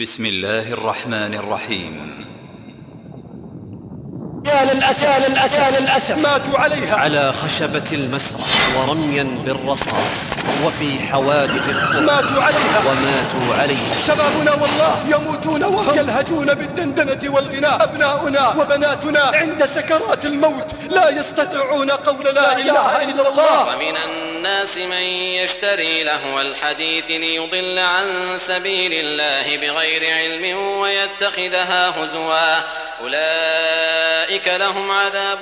بسم الله الرحمن الرحيم. يا للأسف يا للأسف يا للأسف ماتوا عليها. على خشبة المسرح ورميا بالرصاص وفي حوادث الطرق ماتوا عليها. وماتوا عليها. شبابنا والله يموتون وهم يلهجون بالدندنة والغناء. أبناؤنا وبناتنا عند سكرات الموت لا يستطيعون قول لا إله إلا الله. ومن الناس من يشتري لهو الحديث ليضل عن سبيل الله بغير علم ويتخذها هزوا. أولئك لهم عذاب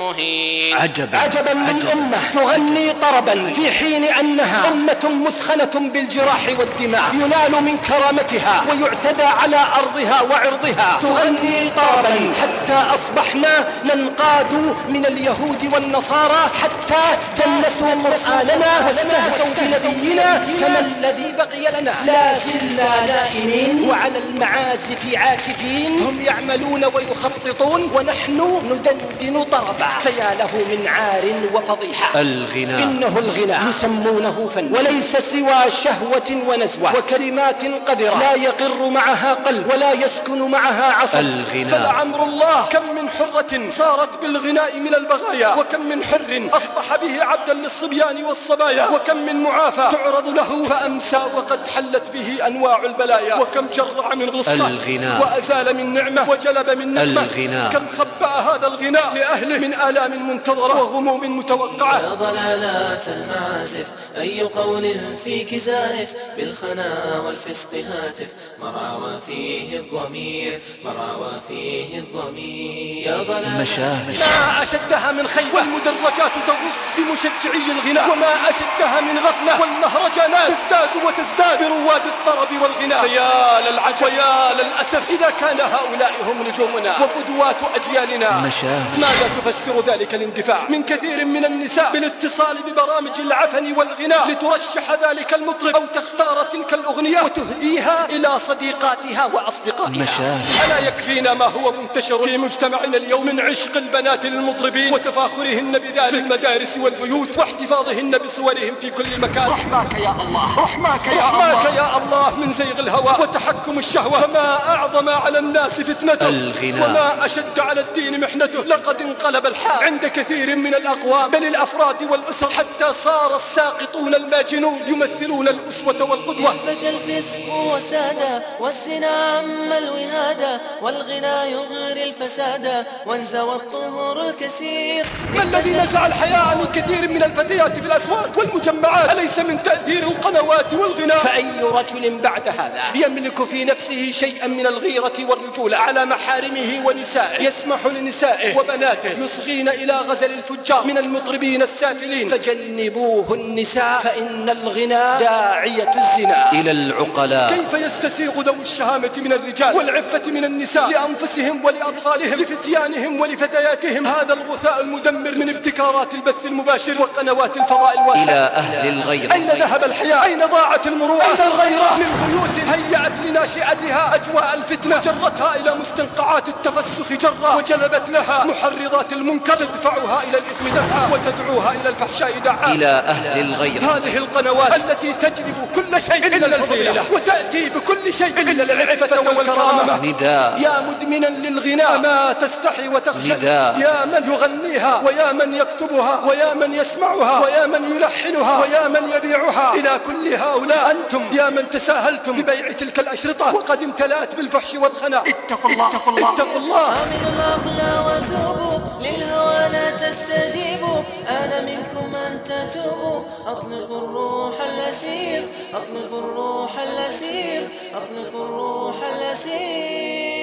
مهين. عجبا. عجبا من أمة تغني طربا في حين أنها أمة مثخنة بالجراح والدماء ينال من كرامتها ويعتدى على أرضها وعرضها. تغني طربا حتى أصبحنا ننقاد من اليهود والنصارى حتى دنسوا قرآننا واستهزوا بنبينا فما الذي بقي لنا؟ لا زلنا نائمين وعلى المعازف عاكفين. هم يعملون ويخططون ونحن ندندن طربا. فيا له من عار وفضيحة. الغناء. إنه الغناء. يسمونه فن. وليس سوى شهوة ونزوة. وكلمات قذرة لا يقر معها قلب ولا يسكن معها عصب الغناء. فلعمر الله. كم من حرة صارت بالغناء من البغايا. وكم من حر أصبح به عبدا للصبيان والصبايا. وكم من معافى تعرض له. فأمسى وقد حلت به أنواع البلايا. وكم جرع من غصة الغناء. وأزال من نعمة وجلب من نقمة. الغناء. كم خبأ هذا الغناء لأهله من آلام منتظرة وغموم متوقعة. يا ضلالات المعازف أي قول فيك زائف بالخنا والفسق هاتف. مرعى فيه الضمير مرعى فيه الضمير. يا ضلالات مشاهد. ما أشدها من خيل والمدرجات تغص بمشجعي الغناء. وما أشدها من غفلة. والمهرجانات تزداد وتزداد برواد الطرب والغناء. فيا للعجب ويا للأسف إذا كان هؤلاء هم نجومنا. وقدوات أجيالنا. مشاهد. ماذا تفسر ذلك الاندفاع؟ من كثير من النساء بالاتصال ببرامج العفن والغناء لترشح ذلك المطرب أو تختار تلك الأغنية وتهديها إلى صديقاتها وأصدقائها. مشاهد. ألا يكفينا ما هو منتشر في مجتمعنا اليوم من عشق البنات للمطربين وتفاخرهن بذلك. في المدارس والبيوت واحتفاظهن بصورهم في كل مكان. رحماك يا الله رحماك يا رحماك الله يا الله من زيغ الهوى وتحكم الشهوة. وما أعظم على الناس فتنته الغناء. وما أشد على الدين محنته. لقد انقلب الحال عند كثير من الأقوام بل الأفراد والأسر حتى صار الساقطون الماجنون يمثلون الأسوة والقدوة. فشى الفسق وسادا والزنا عم الوهادا والغنى يغري الفسادا وانزوى الطهور الكثير ما الذي نزع الحياء من كثير من الفتيات في الأسواق والمجمعات. أليس من تأثير القنوات والغناء؟ فأي رجل بعد هذا يملك في نفسه شيئا من الغيرة والرجولة على محارمه ونسائه يسمح لنسائه وبناته يصغين إلى غزل الفجار من المطربين السافلين. فجنبوه النساء فإن الغنى داعية الزنا. إلى العقلاء. كيف يستسيغ ذوي الشهامة من الرجال والعفة من النساء؟ لأنفسهم ولأطفالهم لفتيانهم ولفتياتهم. هذا الغثاء المدمر من ابتكارات البث المباشر وقنوات الفضاء. الواسع إلى أهل الغير أين ذهب الحياء؟ أين ضاعت المروءة؟ أين الغيرة؟ من بيوت هيأت لناشئتها أجواء الفتنة. جرتها إلى مستنقعات التفسخ جرا. وجلبت لها محرضات المنكر. تدفعها إلى الإثم دفعا. وتدعوها إلى الفحشاء دعا. إلى أهل الغير هذه القنوات التي تجلب كل شيء إلا الفضيلة. وتأتي بكل شيء إلا العفة والكرامة. نداء. يا مدمنا للغناء ما تستحي وتخجل نداء. يا من يغنيها ويا من يكتبها ويا من يسمعها ويا من يلحنها ويا من يبيعها. إلى كل هؤلاء أنتم يا من تساهلتم ببيع تلك الأشرطة. وقد امتلأت بالفحش والخنا. اتقوا الله. اتقوا الله. اتقوا الله. آمنوا العقل وذوبوا للهوى لا تستجيبوا. أنا منكم أن تتوبوا. أطلقوا الروح الأسير. أطلقوا الروح الأسير. أطلقوا الروح الأسير.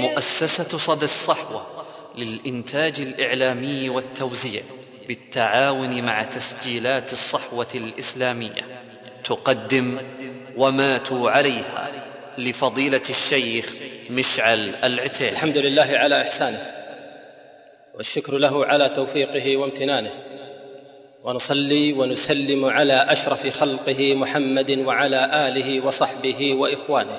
مؤسسة صدى الصحوة للإنتاج الإعلامي والتوزيع بالتعاون مع تسجيلات الصحوة الإسلامية. تقدم وماتوا عليها لفضيلة الشيخ مشعل العتيل الحمد لله على إحسانه والشكر له على توفيقه وامتنانه. ونصلي ونسلم على أشرف خلقه محمد وعلى آله وصحبه وإخوانه.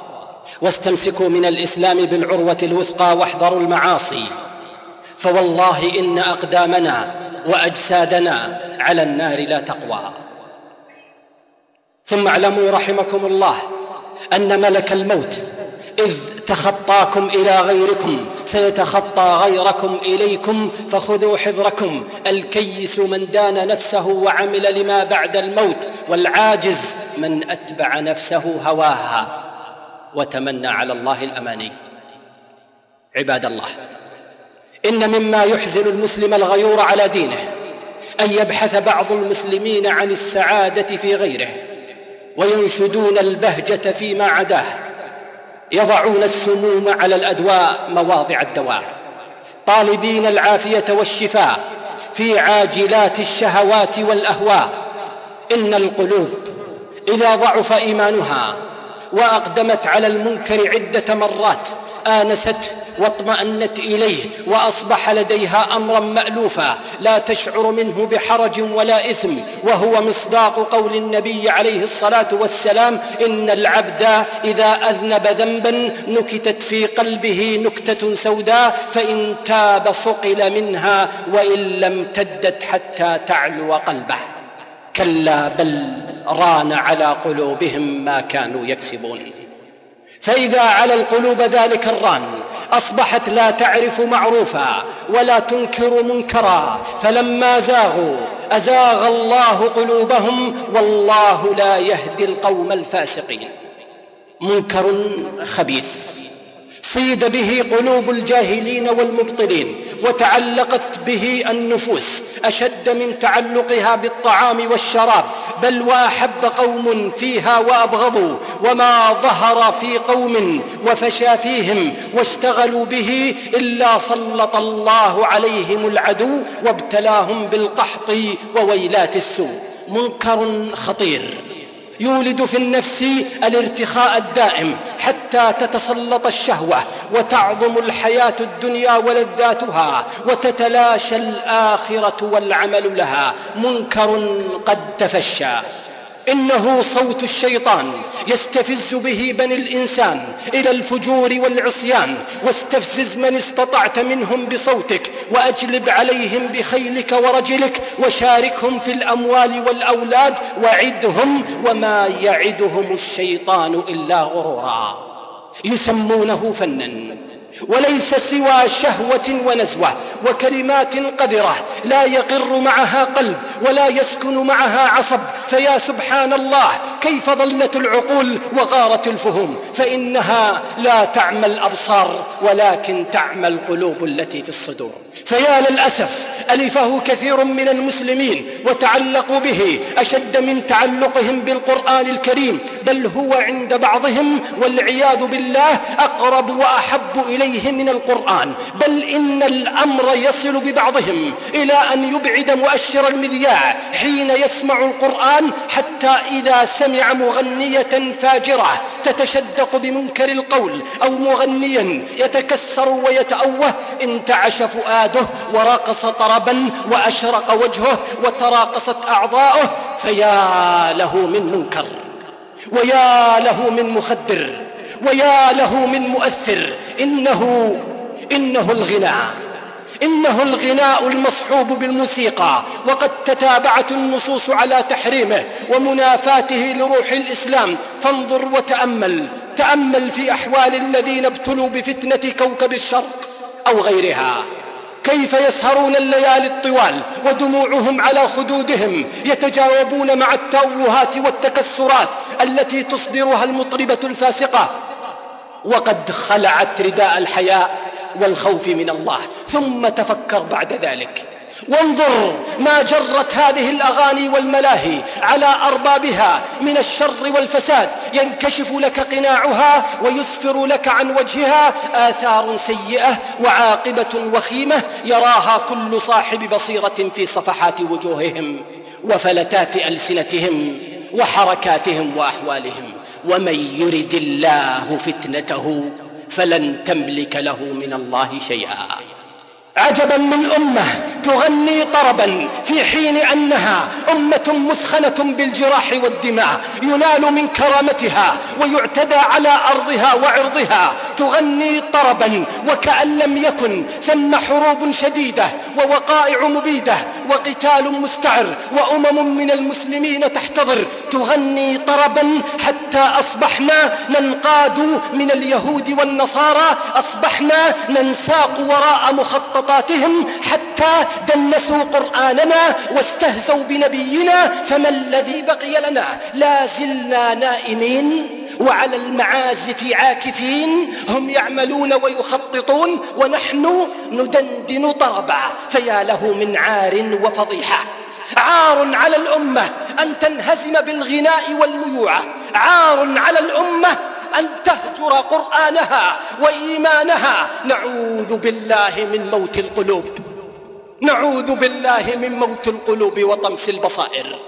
واستمسكوا من الإسلام بالعروة الوثقى واحذروا المعاصي. فوالله إن أقدامنا وأجسادنا على النار لا تقوى. ثم اعلموا رحمكم الله أن ملك الموت إذ تخطاكم إلى غيركم سيتخطى غيركم إليكم فخذوا حذركم. الكيس من دان نفسه وعمل لما بعد الموت والعاجز من أتبع نفسه هواها. وتمنى على الله الأماني. عباد الله إن مما يحزن المسلم الغيور على دينه أن يبحث بعض المسلمين عن السعادة في غيره وينشدون البهجة فيما عداه يضعون السموم على الأدواء مواضع الدواء طالبين العافية والشفاء في عاجلات الشهوات والأهواء. إن القلوب إذا ضعف إيمانها وأقدمت على المنكر عدة مرات آنست واطمأنت إليه وأصبح لديها أمرا مألوفا لا تشعر منه بحرج ولا إثم وهو مصداق قول النبي عليه الصلاة والسلام إن العبد إذا أذنب ذنبا نكتت في قلبه نكتة سوداء فإن تاب صقل منها وإن لم تدت حتى تعلو قلبه. كلا بل ران على قلوبهم ما كانوا يكسبون. فإذا على القلوب ذلك الران أصبحت لا تعرف معروفا ولا تنكر منكرا فلما زاغوا أزاغ الله قلوبهم والله لا يهدي القوم الفاسقين. منكر خبيث. صيد به قلوب الجاهلين والمبطلين وتعلقت به النفوس أشد من تعلقها بالطعام والشراب بل واحب قوم فيها وأبغضوا وما ظهر في قوم وفشى فيهم واشتغلوا به إلا سلط الله عليهم العدو وابتلاهم بالقحط وويلات السوء. منكر خطير. يولد في النفس الارتخاء الدائم حتى تتسلط الشهوة وتعظم الحياة الدنيا ولذاتها وتتلاشى الآخرة والعمل لها. منكر قد تفشى. إنه صوت الشيطان يستفز به بني الإنسان إلى الفجور والعصيان. واستفزز من استطعت منهم بصوتك وأجلب عليهم بخيلك ورجلك وشاركهم في الأموال والأولاد وعدهم وما يعدهم الشيطان إلا غرورا. يسمونه فنا وليس سوى شهوة ونزوة وكلمات قذرة لا يقر معها قلب ولا يسكن معها عصب فيا سبحان الله كيف ضلت العقول وغارت الفهوم فإنها لا تعمى الأبصار ولكن تعمى القلوب التي في الصدور فيا للأسف ألفه كثير من المسلمين وتعلقوا به أشد من تعلقهم بالقرآن الكريم بل هو عند بعضهم والعياذ بالله أقرب وأحب إليه من القرآن بل إن الأمر يصل ببعضهم إلى أن يبعد مؤشر المذياع حين يسمع القرآن حتى إذا سمع مغنية فاجرة تتشدق بمنكر القول أو مغنيا يتكسر ويتأوه انتعش فؤاده ورقص طربا وأشرق وجهه وتراقصت أعضاؤه فيا له من منكر ويا له من مخدر ويا له من مؤثر. إنه إنه الغناء إنه الغناء المصحوب بالموسيقى. وقد تتابعت النصوص على تحريمه ومنافاته لروح الإسلام. فانظر وتأمل تأمل في أحوال الذين ابتلوا بفتنة كوكب الشرق أو غيرها. كيف يسهرون الليالي الطوال ودموعهم على خدودهم يتجاوبون مع التأوهات والتكسرات التي تصدرها المطربة الفاسقة. وقد خلعت رداء الحياء والخوف من الله ثم تفكر بعد ذلك. وانظر ما جرت هذه الأغاني والملاهي على أربابها من الشر والفساد. ينكشف لك قناعها ويسفر لك عن وجهها. آثار سيئة وعاقبة وخيمة يراها كل صاحب بصيرة في صفحات وجوههم وفلتات ألسنتهم وحركاتهم وأحوالهم. ومن يرد الله فتنته فلن تملك له من الله شيئا. عجبا من أمة تغني طربا في حين أنها أمة مثخنة بالجراح والدماء ينال من كرامتها ويعتدى على أرضها وعرضها تغني طربا وكأن لم يكن ثم حروب شديدة ووقائع مبيدة وقتال مستعر وأمم من المسلمين تحتضر تغني طربا حتى أصبحنا ننقاد من اليهود والنصارى أصبحنا ننساق وراء مخطط مخططاتهم حتى دنسوا قرآننا واستهزوا بنبينا فما الذي بقي لنا؟ لا زلنا نائمين وعلى المعازف عاكفين هم يعملون ويخططون ونحن ندندن طربا فيا له من عار وفضيحة. عار على الأمة أن تنهزم بالغناء والميوعة عار على الأمة أن تهجر قرآنها وإيمانها. نعوذ بالله من موت القلوب. نعوذ بالله من موت القلوب وطمس البصائر.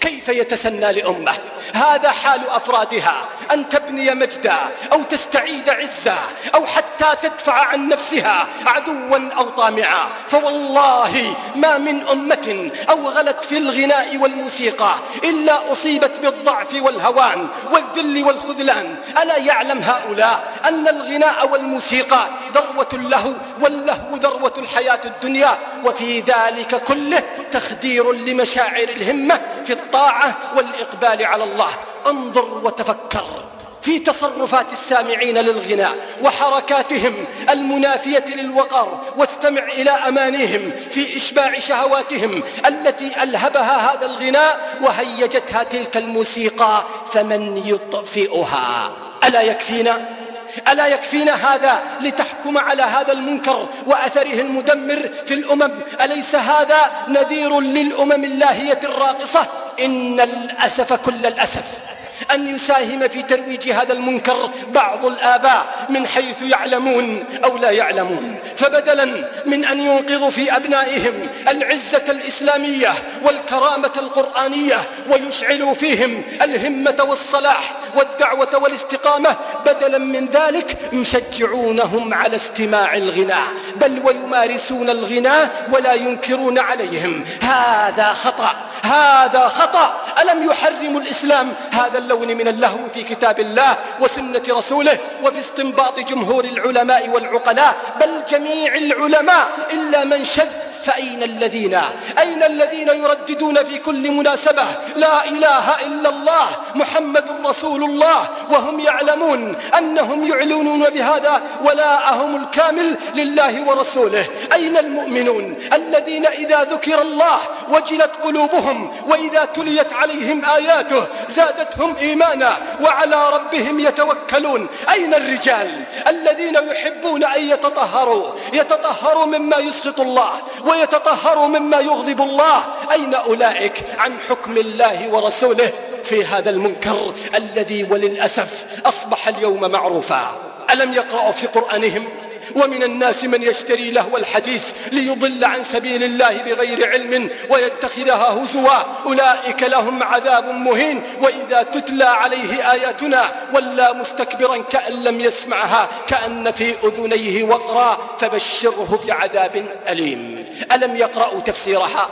كيف يتسنى لأمة؟ هذا حال أفرادها أن تبني مجدا أو تستعيد عزا أو حتى تدفع عن نفسها عدوا أو طامعا. فوالله ما من أمة أوغلت في الغناء والموسيقى إلا أصيبت بالضعف والهوان والذل والخذلان. ألا يعلم هؤلاء أن الغناء والموسيقى ذروة له واللهو ذروة الحياة الدنيا وفي ذلك كله تخدير لمشاعر الهمة في الطاعة والإقبال على الله. انظر وتفكر في تصرفات السامعين للغناء وحركاتهم المنافية للوقار واستمع إلى أمانيهم في إشباع شهواتهم التي ألهبها هذا الغناء وهيجتها تلك الموسيقى فمن يطفئها. ألا يكفينا؟ ألا يكفينا هذا لتحكم على هذا المنكر وأثره المدمر في الأمم؟ أليس هذا نذير للأمم اللاهية الراقصة؟ إن الأسف كل الأسف. أن يساهم في ترويج هذا المنكر بعض الآباء من حيث يعلمون أو لا يعلمون. فبدلا من أن ينقذوا في أبنائهم العزة الإسلامية والكرامة القرآنية ويشعلوا فيهم الهمة والصلاح والدعوة والاستقامة بدلا من ذلك يشجعونهم على استماع الغناء. بل ويمارسون الغناء ولا ينكرون عليهم. هذا خطأ. هذا خطأ. ألم يحرم الإسلام؟ هذا اللون من اللهو في كتاب الله وسنة رسوله وفي استنباط جمهور العلماء والعقلاء. بل جميع العلماء إلا من شذ فأين الذين؟ أين الذين يرددون في كل مناسبة؟ لا إله إلا الله محمد رسول الله وهم يعلمون أنهم يعلنون بهذا ولاءهم الكامل لله ورسوله. أين المؤمنون؟ الذين إذا ذكر الله وجلت قلوبهم وإذا تليت عليهم آياته زادتهم إيمانا وعلى ربهم يتوكلون. أين الرجال؟ الذين يحبون أن يتطهروا يتطهروا مما يسخط الله ويتطهروا مما يغضب الله. أين أولئك عن حكم الله ورسوله في هذا المنكر الذي وللأسف أصبح اليوم معروفا؟ ألم يقرأوا في قرآنهم ومن الناس من يشتري لهو الحديث ليضل عن سبيل الله بغير علم ويتخذها هزوا. أولئك لهم عذاب مهين وإذا تتلى عليه آياتنا ولا مستكبرا كأن لم يسمعها كأن في أذنيه وقرا فبشره بعذاب أليم. ألم يقرأوا تفسيرها؟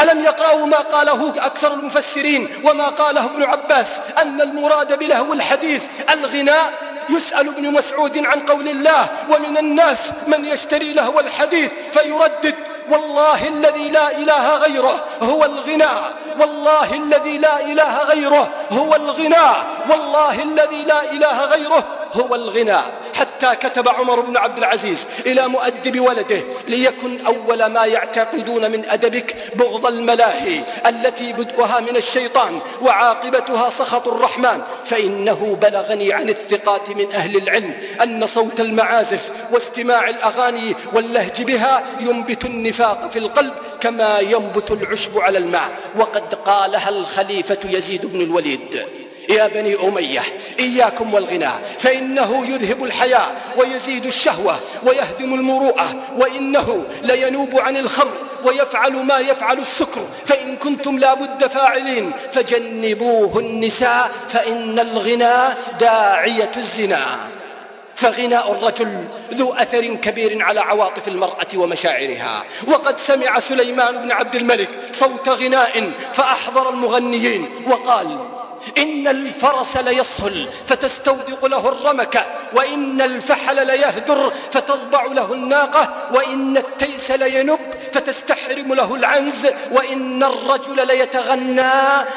ألم يقرأوا ما قاله أكثر المفسرين وما قاله ابن عباس؟ أن المراد بلهو الحديث الغناء يسأل ابن مسعود عن قول الله ومن الناس من يشتري لهو الحديث فيردد والله الذي لا إله غيره هو الغناء والله الذي لا إله غيره هو الغناء والله الذي لا إله غيره هو الغناء حتى كتب عمر بن عبد العزيز إلى مؤدب ولده ليكن أول ما يعتقدون من أدبك بغض الملاهي التي بدؤها من الشيطان وعاقبتها سخط الرحمن. فإنه بلغني عن الثقات من أهل العلم أن صوت المعازف واستماع الأغاني واللهج بها ينبت النفاق في القلب كما ينبت العشب على الماء. وقد قالها الخليفة يزيد بن الوليد. يا بني أمية إياكم والغناء فإنه يذهب الحياة ويزيد الشهوة ويهدم المروءة وإنه لينوب عن الخمر ويفعل ما يفعل السكر فإن كنتم لابد فاعلين فجنبوه النساء فإن الغنى داعية الزنا. فغناء الرجل ذو أثر كبير على عواطف المرأة ومشاعرها. وقد سمع سليمان بن عبد الملك صوت غناء فأحضر المغنيين وقال إن الفرس ليصهل فتستودق له الرمكة وإن الفحل ليهدر فتضبع له الناقة وإن التيس لينب فتستحرم له العنز وإن الرجل ليتغنى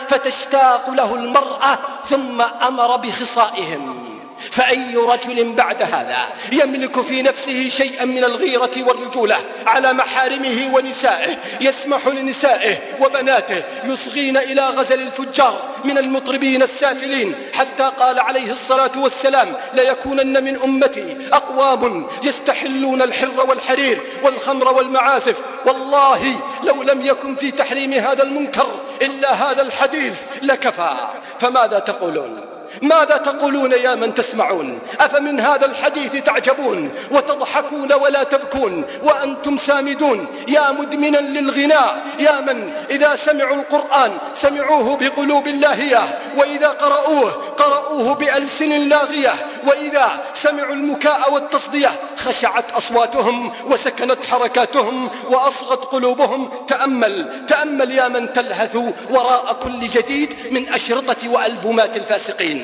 فتشتاق له المرأة ثم أمر بخصائهم. فأي رجل بعد هذا يملك في نفسه شيئا من الغيرة والرجولة على محارمه ونسائه يسمح لنسائه وبناته يصغين إلى غزل الفجار من المطربين السافلين حتى قال عليه الصلاة والسلام ليكونن من أمتي أقوام يستحلون الحر والحرير والخمر والمعازف والله لو لم يكن في تحريم هذا المنكر إلا هذا الحديث لكفى فماذا تقولون؟ ماذا تقولون يا من تسمعون؟ أفمن هذا الحديث تعجبون وتضحكون ولا تبكون وأنتم سامدون؟ يا مدمنا للغناء يا من إذا سمعوا القرآن سمعوه بقلوب لاهية وإذا قرأوه قرأوه بألسن لاغية وإذا سمعوا المكاء والتصدية خشعت أصواتهم وسكنت حركاتهم وأصغت قلوبهم. تأمل تأمل يا من تلهث وراء كل جديد من أشرطة وألبومات الفاسقين.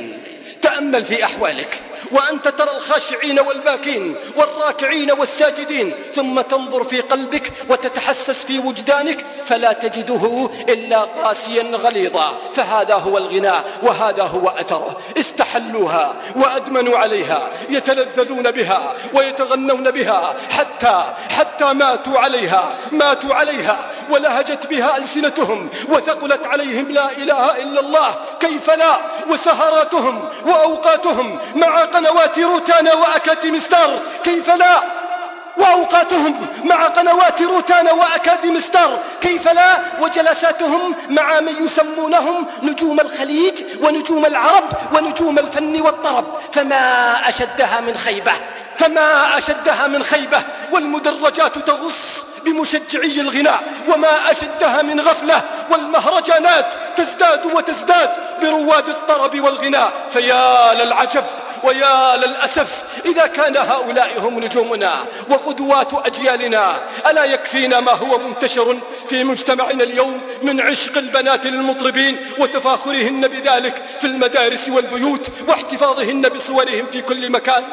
تأمل في أحوالك. وأنت ترى الخاشعين والباكين والراكعين والساجدين ثم تنظر في قلبك وتتحسس في وجدانك فلا تجده إلا قاسيا غليظا. فهذا هو الغناء وهذا هو أثره. استحلوها وأدمنوا عليها يتلذذون بها ويتغنون بها حتى حتى ماتوا عليها ماتوا عليها ولهجت بها ألسنتهم وثقلت عليهم لا إله إلا الله كيف لا؟ وسهراتهم وأوقاتهم مع قنوات روتانا وأكاديمي ستار كيف لا؟ وأوقاتهم مع قنوات روتانا وأكاديمي ستار كيف لا؟ وجلساتهم مع من يسمونهم نجوم الخليج ونجوم العرب ونجوم الفن والطرب. فما أشدها من خيبة فما أشدها من خيبة. والمدرجات تغص بمشجعي الغناء. وما أشدها من غفلة والمهرجانات تزداد وتزداد برواد الطرب والغناء. فيا للعجب ويا للأسف إذا كان هؤلاء هم نجومنا وقدوات أجيالنا ألا يكفينا ما هو منتشر في مجتمعنا اليوم من عشق البنات للمطربين وتفاخرهن بذلك في المدارس والبيوت واحتفاظهن بصورهم في كل مكان؟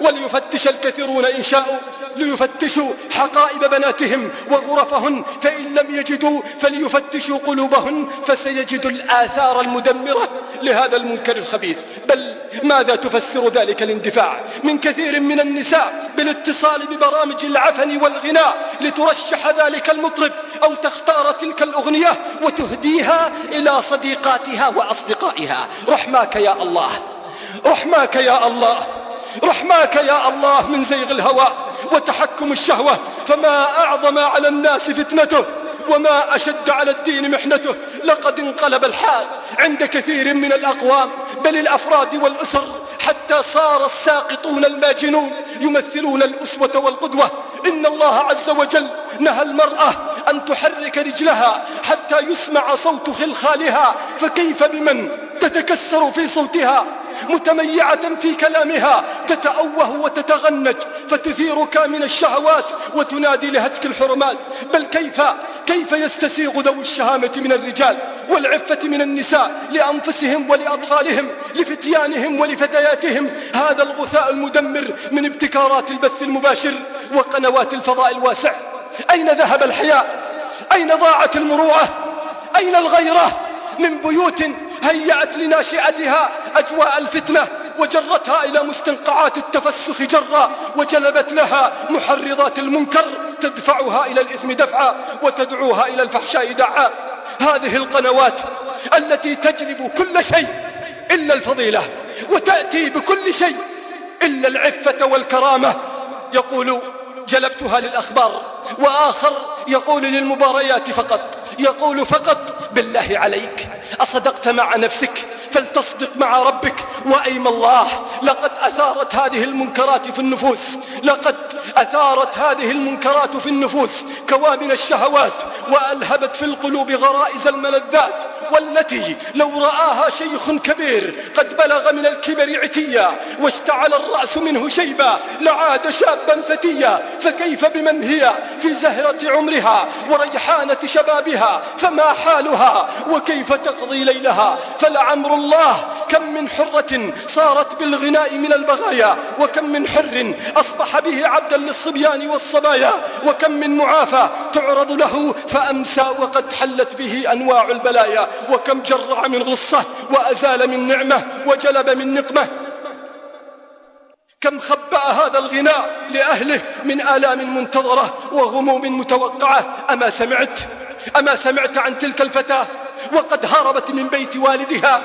وليفتش الكثيرون إن شاءوا ليفتشوا حقائب بناتهم وغرفهن فإن لم يجدوا فليفتشوا قلوبهن فسيجدوا الآثار المدمرة لهذا المنكر الخبيث. بل ماذا تفسر ذلك الاندفاع؟ من كثير من النساء بالاتصال ببرامج العفن والغناء لترشح ذلك المطرب أو تختار تلك الأغنية وتهديها إلى صديقاتها وأصدقائها. رحماك يا الله رحماك يا الله. رحماك يا الله من زيغ الهوى وتحكم الشهوة. فما أعظم على الناس فتنته وما أشد على الدين محنته. لقد انقلب الحال عند كثير من الأقوام بل الأفراد والأسر حتى صار الساقطون الماجنون يمثلون الأسوة والقدوة. إن الله عز وجل نهى المرأة أن تحرك رجلها حتى يسمع صوت خلخالها فكيف بمن تتكسر في صوتها؟ متميعة في كلامها تتأوه وتتغنج فتثيرك من الشهوات وتنادي لهتك الحرمات. بل كيف؟ كيف يستسيغ ذوي الشهامة من الرجال والعفة من النساء لأنفسهم ولأطفالهم؟ لفتيانهم ولفتياتهم. هذا الغثاء المدمر من ابتكارات البث المباشر وقنوات الفضاء الواسع. أين ذهب الحياء؟ أين ضاعت المروءة؟ أين الغيرة؟ من بيوت هيأت لناشئتها أجواء الفتنة وجرتها إلى مستنقعات التفسخ جرا وجلبت لها محرضات المنكر تدفعها إلى الإثم دفعا وتدعوها إلى الفحشاء دعا. هذه القنوات التي تجلب كل شيء إلا الفضيلة وتأتي بكل شيء. إلا العفة والكرامة يقول جلبتها للأخبار وآخر يقول للمباريات فقط يقول فقط بالله عليك. أصدقت مع نفسك فلتصدق مع ربك. وأيم الله لقد أثارت هذه المنكرات في النفوس. لقد أثارت هذه المنكرات في النفوس. كوامن الشهوات وألهبت في القلوب غرائز الملذات. والتي لو رآها شيخ كبير قد بلغ من الكبر عتيا. واشتعل الرأس منه شيبا لعاد شابا فتيا. فكيف بمن هي؟ في زهرة عمرها وريحانة شبابها. فما حالها؟ وكيف تقضي ليلها. فلعمر الله كم من حرة صارت بالغناء من البغايا وكم من حر أصبح به عبدا للصبيان والصبايا وكم من معافى تعرض له فأمسى وقد حلت به أنواع البلايا وكم جرع من غصة وأزال من نعمة وجلب من نقمة. كم خبأ هذا الغناء لأهله من آلام منتظرة وغموم متوقعة. أما سمعت؟ أما سمعت عن تلك الفتاة؟ وقد هربت من بيت والدها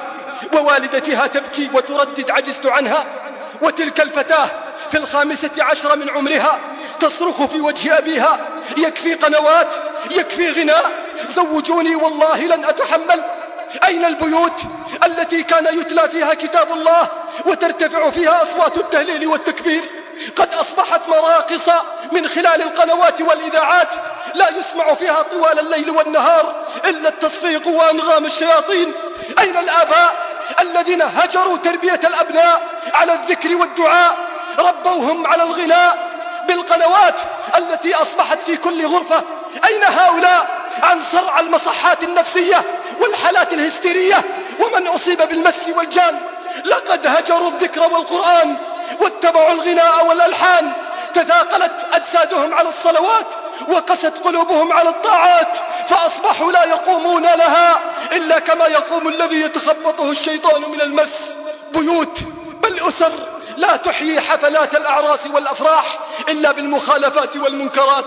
ووالدتها تبكي وتردد عجزت عنها. وتلك الفتاة في الخامسة عشر من عمرها تصرخ في وجه أبيها يكفي قنوات يكفي غناء. زوجوني والله لن أتحمل. أين البيوت التي كان يتلى فيها كتاب الله وترتفع فيها أصوات التهليل والتكبير؟ قد أصبحت مراقص من خلال القنوات والإذاعات لا يسمع فيها طوال الليل والنهار إلا التصفيق وأنغام الشياطين. أين الآباء الذين هجروا تربية الأبناء على الذكر والدعاء؟ ربوهم على الغناء بالقنوات التي أصبحت في كل غرفة. أين هؤلاء عن صرع المصحات النفسية والحالات الهستيرية ومن أصيب بالمس والجان؟ لقد هجروا الذكر والقرآن. واتبعوا الغناء والألحان. تثاقلت أجسادهم على الصلوات وقست قلوبهم على الطاعات فأصبحوا لا يقومون لها إلا كما يقوم الذي يتخبطه الشيطان من المس. بيوت بل أسر. لا تحيي حفلات الأعراس والأفراح إلا بالمخالفات والمنكرات.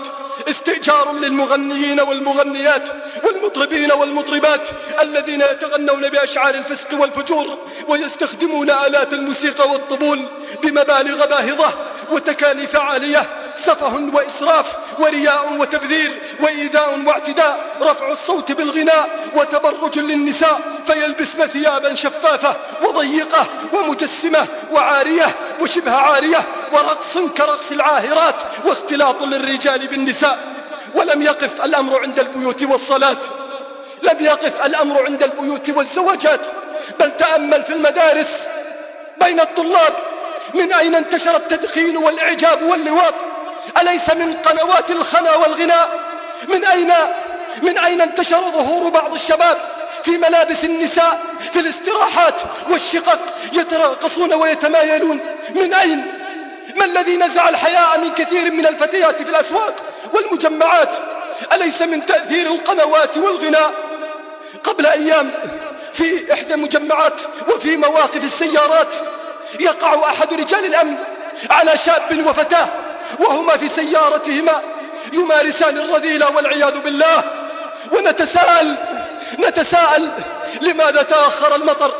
استئجار للمغنيين والمغنيات والمطربين والمطربات الذين يتغنون بأشعار الفسق والفجور ويستخدمون آلات الموسيقى والطبول بمبالغ باهظة وتكاليف عالية. سفه وإسراف ورياء وتبذير وإيذاء واعتداء رفع الصوت بالغناء وتبرج للنساء فيلبسن ثيابا شفافة وضيقة ومجسمة وعارية وشبه عارية ورقص كرقص العاهرات واختلاط للرجال بالنساء. ولم يقف الأمر عند البيوت والصلاة. لم يقف الأمر عند البيوت والزواجات. بل تأمل في المدارس بين الطلاب من أين انتشر التدخين والإعجاب واللواط. أليس من قنوات الخنا والغناء من أين من أين انتشر ظهور بعض الشباب في ملابس النساء في الاستراحات والشقق يتراقصون ويتمايلون؟ من أين؟ ما الذي نزع الحياء من كثير من الفتيات في الأسواق والمجمعات؟ أليس من تأثير القنوات والغناء قبل أيام في إحدى المجمعات وفي مواقف السيارات يقع أحد رجال الأمن على شاب وفتاة وهما في سيارتهما يمارسان الرذيلة والعياذ بالله. ونتساءل نتساءل لماذا تأخر المطر؟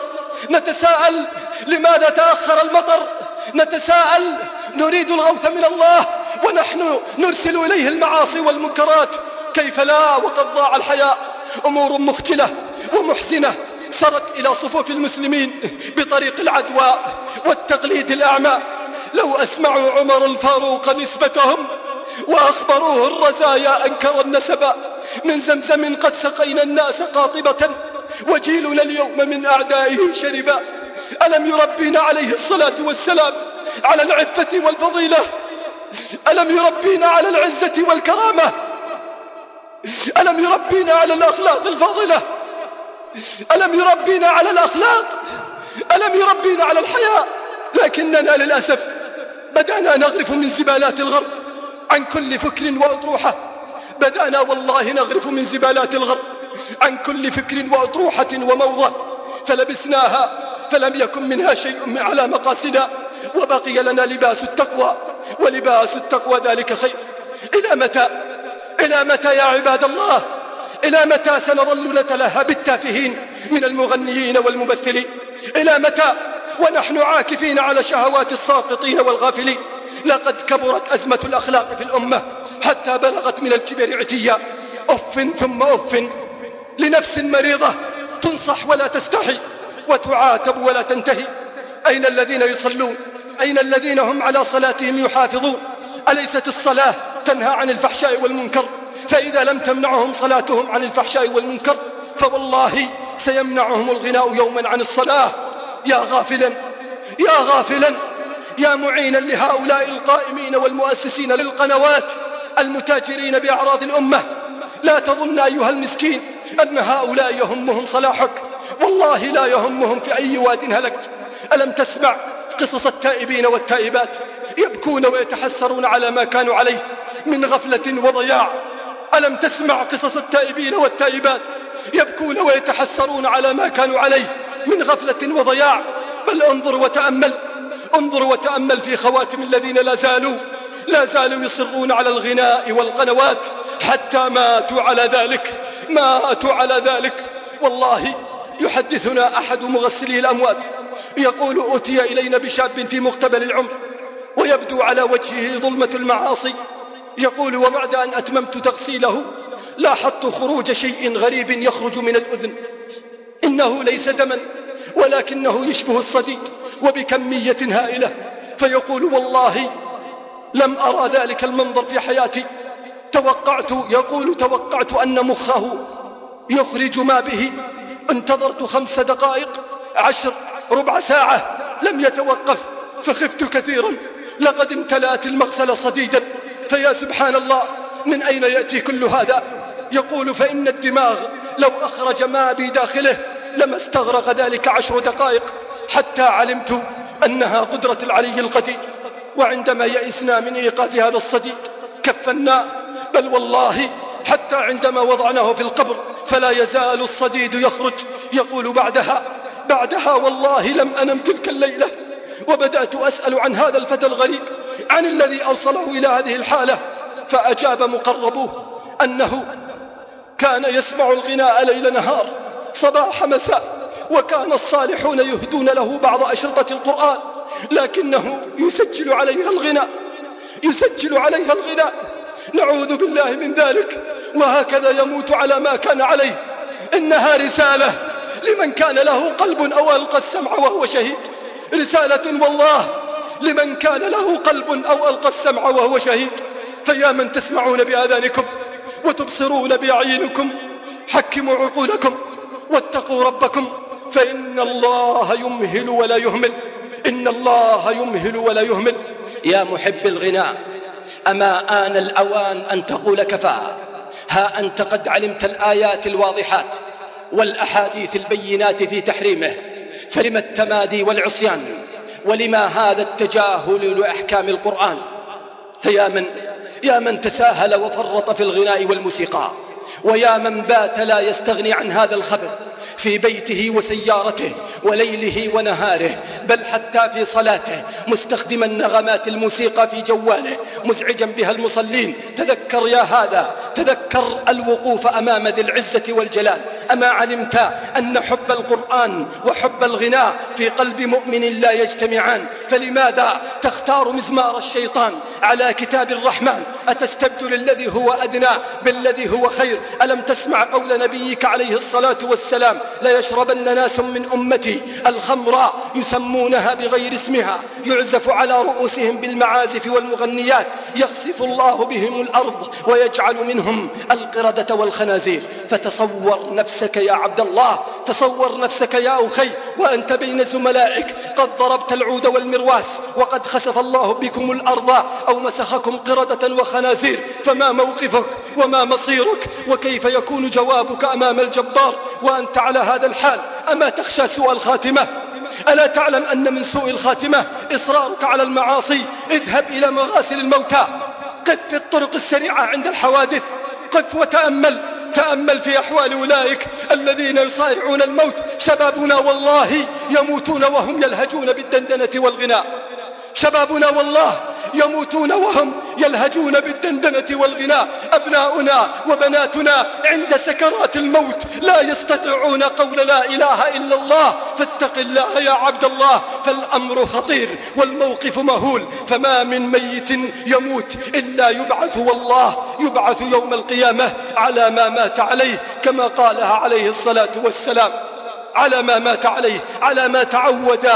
نتساءل لماذا تأخر المطر؟ نتساءل نريد الغوث من الله ونحن نرسل إليه المعاصي والمنكرات. كيف لا؟ وقد ضاع الحياء. أمور مختلة ومحزنة سرت إلى صفوف المسلمين بطريق العدوى والتقليد الأعمى. لو أسمعوا عمر الفاروق نسبتهم وأخبروه الرزايا أنكر النسب من زمزم قد سقينا الناس قاطبة وجيلنا اليوم من أعدائه شربا. ألم يربينا عليه الصلاة والسلام على العفة والفضيلة؟ ألم يربينا على العزة والكرامة؟ ألم يربينا على الأخلاق الفاضلة؟ ألم يربينا على الأخلاق؟ ألم يربينا على الحياء؟ لكننا للأسف بدأنا نغرف من زبالات الغرب عن كل فكر وأطروحة. بدأنا والله نغرف من زبالات الغرب عن كل فكر وأطروحة وموضة. فلبسناها فلم يكن منها شيء على مقاسنا وبقي لنا لباس التقوى ولباس التقوى ذلك خير. إلى متى؟ إلى متى يا عباد الله؟ إلى متى سنظل نتلهى بالتافهين من المغنيين والممثلين؟ إلى متى؟ ونحن عاكفين على شهوات الساقطين والغافلين. لقد كبرت أزمة الأخلاق في الأمة حتى بلغت من الكبر عتيا أف ثم أف لنفس مريضة تنصح ولا تستحي وتعاتب ولا تنتهي. أين الذين يصلون؟ أين الذين هم على صلاتهم يحافظون؟ أليست الصلاة تنهى عن الفحشاء والمنكر؟ فإذا لم تمنعهم صلاتهم عن الفحشاء والمنكر فوالله سيمنعهم الغناء يوما عن الصلاة. يا غافلا يا غافلا يا معينا لهؤلاء القائمين والمؤسسين للقنوات المتاجرين بأعراض الأمة. لا تظن أيها المسكين أن هؤلاء يهمهم صلاحك. والله لا يهمهم في أي واد هلكت. ألم تسمع قصص التائبين والتائبات يبكون ويتحسرون على ما كانوا عليه من غفلة وضياع؟ ألم تسمع قصص التائبين والتائبات يبكون ويتحسرون على ما كانوا عليه من غفلة وضياع. بل انظر وتأمل. انظر وتأمل في خواتم الذين لا زالوا. لا زالوا يصرون على الغناء والقنوات. حتى ماتوا على ذلك. ماتوا على ذلك. والله يحدثنا أحد مغسلي الأموات. يقول أتي إلينا بشاب في مقتبل العمر. ويبدو على وجهه ظلمة المعاصي. يقول وبعد أن أتممت تغسيله لاحظت خروج شيء غريب يخرج من الأذن. إنه ليس دما ولكنه يشبه الصديد وبكمية هائلة فيقول والله لم أرى ذلك المنظر في حياتي. توقعت يقول توقعت أن مخه يخرج ما به. انتظرت خمس دقائق عشر ربع ساعة لم يتوقف فخفت كثيرا. لقد امتلأت المغسلة صديدا. فيا سبحان الله من أين يأتي كل هذا؟ يقول فإن الدماغ لو أخرج ما بداخله لما استغرق ذلك عشر دقائق حتى علمت أنها قدرة العلي القدير وعندما يئسنا من إيقاف هذا الصديد كفنا بل والله حتى عندما وضعناه في القبر فلا يزال الصديد يخرج يقول بعدها بعدها والله لم أنم تلك الليلة وبدأت أسأل عن هذا الفتى الغريب عن الذي أوصله إلى هذه الحالة فأجاب مقربوه أنه كان يسمع الغناء ليل نهار صباح مساء وكان الصالحون يهدون له بعض أشرطة القرآن لكنه يسجل عليها الغناء يسجل عليها الغناء. نعوذ بالله من ذلك وهكذا يموت على ما كان عليه. إنها رسالة لمن كان له قلب أو ألقى السمع وهو شهيد. رسالة والله لمن كان له قلب أو ألقى السمع وهو شهيد. فيا من تسمعون بآذانكم وتبصرون بأعينكم حكموا عقولكم. واتقوا ربكم فإن الله يمهل ولا يهمل. إن الله يمهل ولا يهمل. يا محب الغناء أما آن الأوان أن تقول كفى؟ ها أنت قد علمت الآيات الواضحات والأحاديث البينات في تحريمه. فلم التمادي والعصيان؟ ولما هذا التجاهل لأحكام القرآن؟ فيا من يا من تساهل وفرط في الغناء والموسيقى. ويا من بات لا يستغني عن هذا الخبث. في بيته وسيارته وليله ونهاره بل حتى في صلاته مستخدما نغمات الموسيقى في جواله مزعجا بها المصلين. تذكر يا هذا تذكر الوقوف أمام ذي العزة والجلال. أما علمت أن حب القرآن وحب الغناء في قلب مؤمن لا يجتمعان فلماذا تختار مزمار الشيطان على كتاب الرحمن؟ أتستبدل الذي هو أدنى بالذي هو خير؟ ألم تسمع قول نبيك عليه الصلاة والسلام؟ لا يشربن ناس من أمتي الخمر يسمونها بغير اسمها يعزف على رؤوسهم بالمعازف والمغنيات يخسف الله بهم الأرض ويجعل منهم القردة والخنازير. فتصور نفسك يا عبد الله تصور نفسك يا أخي وأنت بين زملائك قد ضربت العود والمرواس وقد خسف الله بكم الأرض أو مسخكم قردة وخنازير. فما موقفك وما مصيرك؟ وكيف يكون جوابك أمام الجبار؟ وأنت على هذا الحال. أما تخشى سوء الخاتمة؟ ألا تعلم أن من سوء الخاتمة إصرارك على المعاصي؟ اذهب إلى مغاسل الموتى. قف في الطرق السريعة عند الحوادث. قف وتأمل. تأمل في أحوال أولئك الذين يصارعون الموت. شبابنا والله يموتون وهم يلهجون بالدندنة والغناء. شبابنا والله يموتون وهم يلهجون بالدندنة والغناء. أبناؤنا وبناتنا عند سكرات الموت لا يستطيعون قول لا إله إلا الله. فاتق الله يا عبد الله فالأمر خطير والموقف مهول. فما من ميت يموت إلا يبعث والله يبعث يوم القيامة على ما مات عليه كما قالها عليه الصلاة والسلام. على ما مات عليه على ما تعود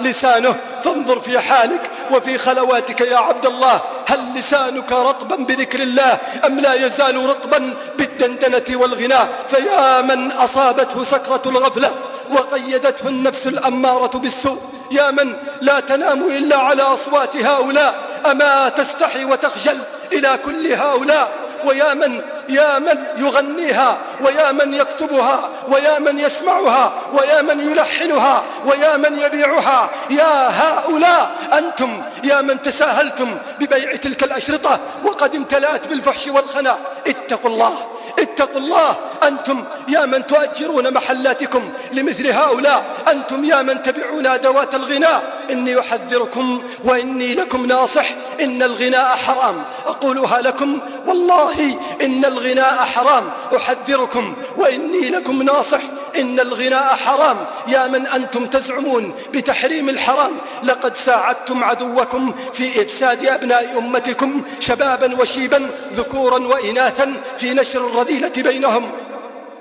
لسانه. فانظر في حالك وفي خلواتك يا عبد الله هل لسانك رطبا بذكر الله أم لا يزال رطبا بالدندنة والغناء فيا من أصابته سكرة الغفلة وقيدته النفس الأمارة بالسوء؟ يا من لا تنام إلا على أصوات هؤلاء أما تستحي وتخجل إلى كل هؤلاء؟ ويا من يا من يغنيها ويا من يكتبها ويا من يسمعها ويا من يلحنها ويا من يبيعها. يا هؤلاء أنتم يا من تساهلتم ببيع تلك الأشرطة وقد امتلأت بالفحش والخنا. اتقوا الله. اتقوا الله. أنتم يا من تؤجرون محلاتكم لمثل هؤلاء. أنتم يا من تبيعون أدوات الغناء. إني أحذركم وإني لكم ناصح. إن الغناء حرام. أقولها لكم والله إن الغناء حرام. أحذركم وإني لكم ناصح. إن الغناء حرام. يا من أنتم تزعمون بتحريم الحرام. لقد ساعدتم عدوكم في إفساد أبناء أمتكم شبابا وشيبا ذكورا وإناثا في نشر الرذيلة بينهم.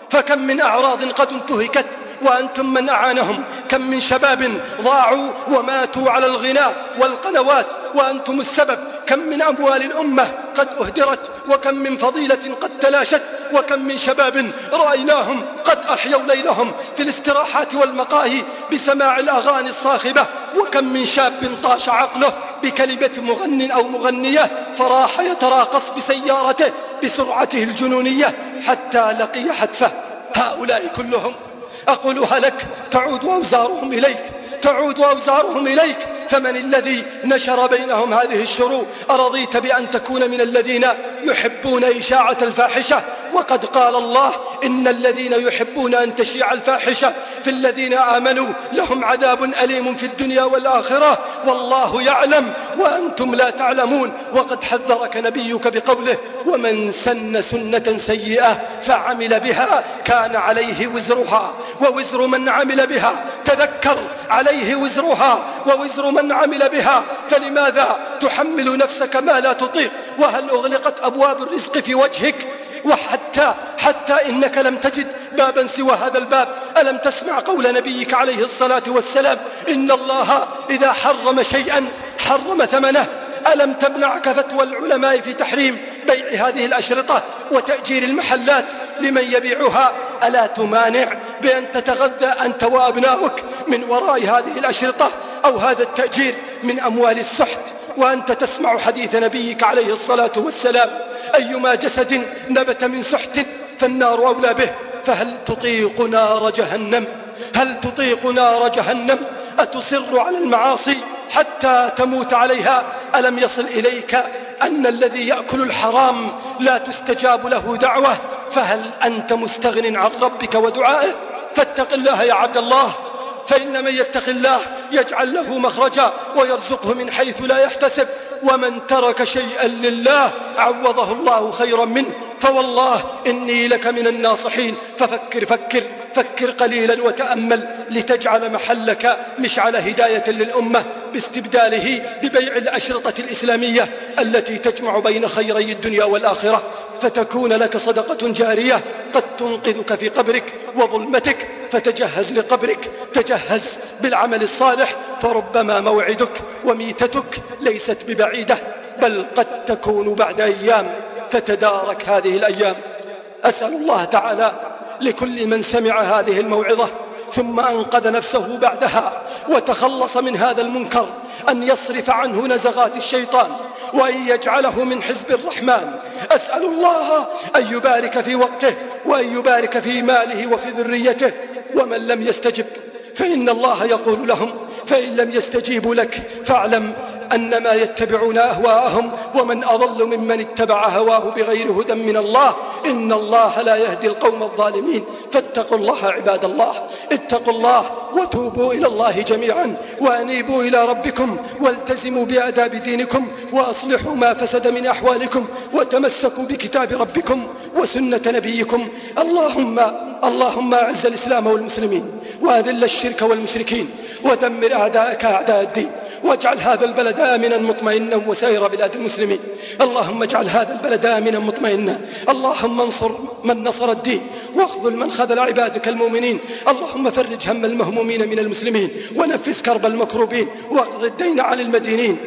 فكم من أعراض قد انتهكت وأنتم من أعانهم. كم من شباب ضاعوا وماتوا على الغناء والقنوات وأنتم السبب. كم من أموال الأمة قد أهدرت وكم من فضيلة قد تلاشت وكم من شباب رأيناهم قد أحيوا ليلهم في الاستراحات والمقاهي بسماع الأغاني الصاخبة. وكم من شاب طاش عقله بكلمة مغن أو مغنية فراح يتراقص بسيارته بسرعته الجنونية حتى لقي حتفه. هؤلاء كلهم أقولها لك تعود أوزارهم إليك تعود أوزارهم إليك فمن الذي نشر بينهم هذه الشرور أرضيت بأن تكون من الذين يحبون إشاعة الفاحشة؟ وقد قال الله إن الذين يحبون أن تشيع الفاحشة في الذين آمنوا لهم عذاب أليم في الدنيا والآخرة والله يعلم وأنتم لا تعلمون وقد حذرك نبيك بقوله ومن سن سنة سيئة فعمل بها كان عليه وزرها ووزر من عمل بها تذكر عليه وزرها ووزر من عمل بها فلماذا تحمل نفسك ما لا تطيق وهل أغلقت أبواب الرزق في وجهك وحتى حتى إنك لم تجد بابا سوى هذا الباب. ألم تسمع قول نبيك عليه الصلاة والسلام؟ إن الله إذا حرم شيئا حرم ثمنه. ألم تمنعك فتوى العلماء في تحريم بيع هذه الأشرطة وتأجير المحلات لمن يبيعها؟ ألا تمانع بأن تتغذى أنت وأبناؤك من وراء هذه الأشرطة أو هذا التأجير من أموال السحت؟ وأنت تسمع حديث نبيك عليه الصلاة والسلام. أيما جسد نبت من سحت فالنار أولى به. فهل تطيق نار جهنم؟ هل تطيق نار جهنم؟ أتصر على المعاصي حتى تموت عليها؟ ألم يصل إليك أن الذي يأكل الحرام لا تستجاب له دعوة؟ فهل أنت مستغن عن ربك ودعائه؟ فاتق الله يا عبد الله. فإن من يتق الله يجعل له مخرجا ويرزقه من حيث لا يحتسب ومن ترك شيئا لله عوضه الله خيرا منه فوالله إني لك من الناصحين. ففكر فكر. فكر قليلا وتأمل لتجعل محلك مشعل هداية للأمة باستبداله ببيع الأشرطة الإسلامية التي تجمع بين خيري الدنيا والآخرة. فتكون لك صدقة جارية قد تنقذك في قبرك وظلمتك فتجهز لقبرك تجهز بالعمل الصالح فربما موعدك وميتتك ليست ببعيدة بل قد تكون بعد أيام فتدارك هذه الأيام. أسأل الله تعالى لكل من سمع هذه الموعظة ثم أنقذ نفسه بعدها وتخلص من هذا المنكر أن يصرف عنه نزغات الشيطان وأن يجعله من حزب الرحمن. أسأل الله أن يبارك في وقته وأن يبارك في ماله وفي ذريته. ومن لم يستجب فإن الله يقول لهم فإن لم يستجيبوا لك فاعلم أنما يتبعون أهواءهم ومن أضل ممن اتبع هواه بغير هدى من الله إن الله لا يهدي القوم الظالمين. فاتقوا الله عباد الله اتقوا الله وتوبوا إلى الله جميعا وأنيبوا إلى ربكم والتزموا بآداب دينكم وأصلحوا ما فسد من أحوالكم وتمسكوا بكتاب ربكم وسنة نبيكم. اللهم اللهم أعز الإسلام والمسلمين وأذل الشرك والمشركين ودمر أعداءك أعداء الدين. واجعل هذا البلد آمنا مطمئنا وسائر بلاد المسلمين. اللهم اجعل هذا البلد آمنا مطمئنا. اللهم انصر من نصر الدين واخذل من خذل عبادك المؤمنين. اللهم فرج هم المهمومين من المسلمين. ونفس كرب المكروبين. واقض الدين عن المدينين.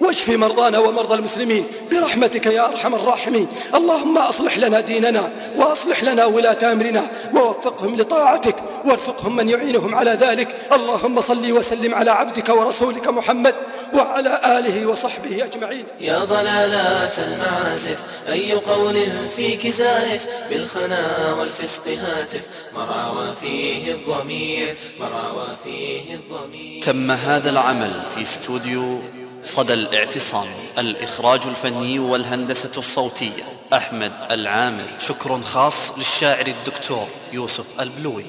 واشف مرضانا ومرضى المسلمين برحمتك يا أرحم الراحمين. اللهم أصلح لنا ديننا وأصلح لنا ولاة أمرنا ووفقهم لطاعتك وارفقهم من يعينهم على ذلك. اللهم صل وسلم على عبدك ورسولك محمد وعلى آله وصحبه أجمعين. يا ضلالات المعازف أي قول فيك زائف بالخنا والفسق هاتف. مرعى فيه الضمير مرعى فيه الضمير. تم هذا العمل في استوديو صدى الاعتصام الإخراج الفني والهندسة الصوتية. أحمد العامر شكر خاص للشاعر الدكتور يوسف البلوي.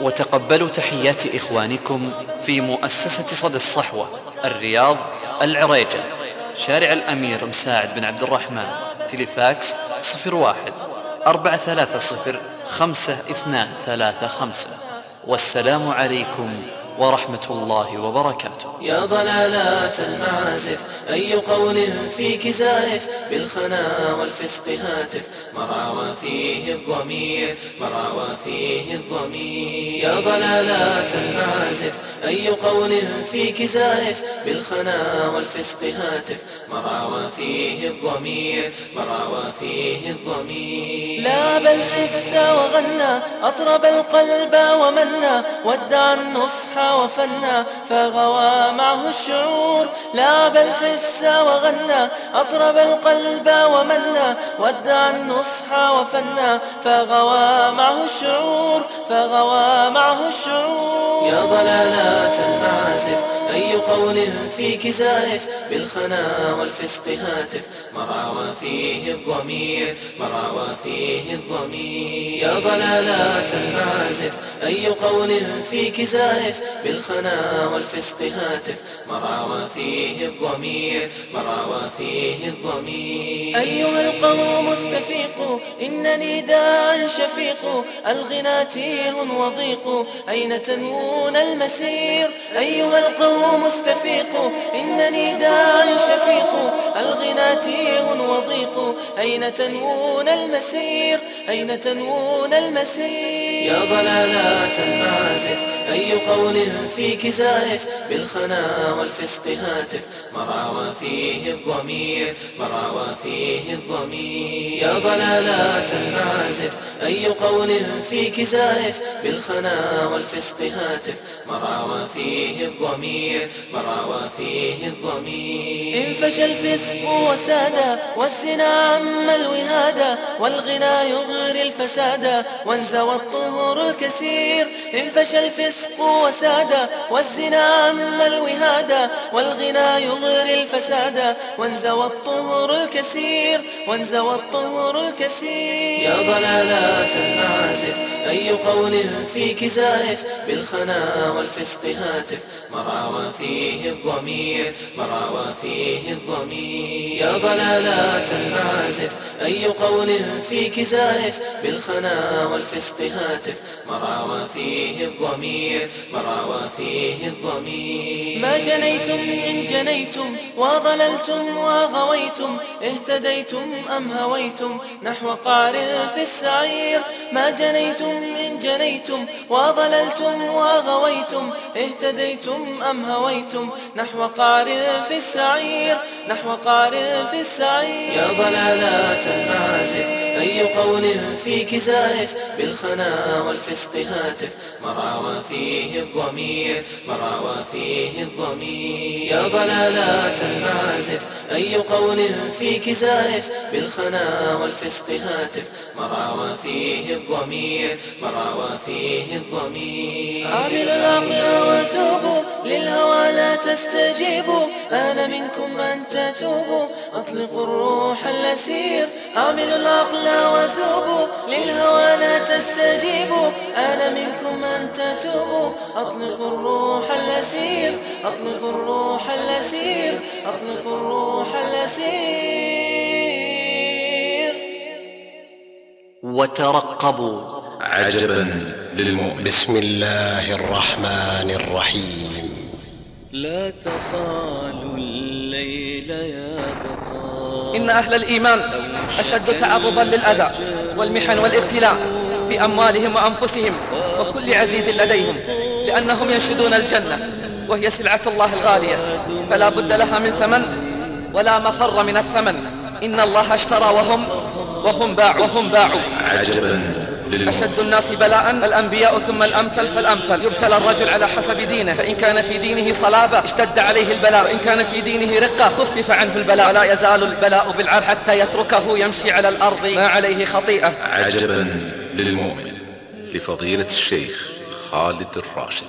وتقبلوا تحيات إخوانكم في مؤسسة صدى الصحوة الرياض العريجة. شارع الأمير مساعد بن عبد الرحمن. تليفاكس صفر واحد أربعة ثلاثة صفر خمسة اثنان ثلاثة خمسة. والسلام عليكم ورحمة الله وبركاته. يا ضلالات المعازف أي قول فيك زائف بالخنا والفسق هاتف. مرعى فيه الضمير مرعى فيه الضمير. يا ضلالات المعازف أي قول فيك زائف بالخنا والفسق هاتف. مرعى فيه الضمير مرعى فيه الضمير. لا بل حس وغنى أطرب القلب ومنى. ودع النصح وفنى فغوى معه الشعور. لا بل حس وغنى أطرب القلب ومنى. ودع النصح وفنى فغوى معه الشعور فغوى معه الشعور. يا المعازف أي قول فيك زائف بالخنا والفسق هاتف. مرعى فيه الضمير مرعى فيه الضمير. يا ضلالات المعازف أي قول فيك زائف بالخنا والفسق هاتف. مرعى فيه الضمير مرعى فيه الضمير. أيها القوم استفيقوا إنني داع شفيق. الغنى تيه وضيق أين تنوون المسير؟ أيها القوم استفيقوا إنني داع شفيق. الغنى تيه وضيق. أين تنوون المسير؟ أين تنوون المسير؟ يا ضلالات المعازف أي قول فيك زائف بالخنا والفسق هاتف. مرعى فيه الضمير مرعى فيه الضمير. يا ضلالات المعازف أي قول فيك زائف بالخنا والفسق هاتف. مرعى فيه الضمير. مرعى فيه الضمير. انفشى الفسق وسادا والزنا عم الوهادا والغنى يغري الفسادا وانزوى الطهر الكثير انفشى الفسق وسادا والزنا عم الوهادا والغنى يغري الفسادا وانزوى الطهر الكثير وانزوى الطهر الكثير يا ضلالات المعازف أي قول فيك زائف بالخنا والفسق هاتف فيه الضمير مرعى فيه الضمير. يا ضلالات المعازف أي قول فيك زائف بالخنا والفسق هاتف مرعى فيه الضمير مرعى فيه الضمير. ما جنيتم إن جنيتم وضللتم وغويتم اهتديتم أم هويتم؟ نحو قعر في السعير. ما جنيتم إن جنيتم وضللتم وغويتم اهتديتم أم هويتم نحو قعر في السعير نحو قعر في السعير. يا ضلالات المعازف أي قول فيك زائف بالخنا والفسق هاتف مرعى فيه الضمير مرعى فيه الضمير. يا ضلالات المعازف أي قول فيك زائف بالخنا والفسق هاتف مرعى فيه الضمير مرعى فيه الضمير. عامل العقل لا تستجيبوا آن منكم أن تتوبوا. أطلقوا الروح الأسير. عامل العقل وثوبوا للهوى لا تستجيبوا. آن منكم أن تتوبوا. أطلقوا الروح الأسير. أطلقوا الروح الأسير. أطلقوا الروح الأسير. وترقبوا. عجبا للمؤمن. بسم الله الرحمن الرحيم. لا تخالوا الليل يبقى إن أهل الإيمان أشد تعرضا للأذى والمحن والابتلاء في أموالهم وأنفسهم وكل عزيز لديهم لأنهم ينشدون الجنة وهي سلعة الله الغالية. فلا بد لها من ثمن ولا مفر من الثمن. إن الله اشترى وهم وهم باعوا وهم باعوا. عجبا. أشد الناس بلاء الأنبياء ثم الأمثل فالأمثل. يبتلى الرجل على حسب دينه. فإن كان في دينه صلابة اشتد عليه البلاء. وإن كان في دينه رقة خفف عنه البلاء. ولا يزال البلاء بالعبد حتى يتركه يمشي على الأرض ما عليه خطيئة. عجبا للمؤمن لفضيلة الشيخ خالد الراشد.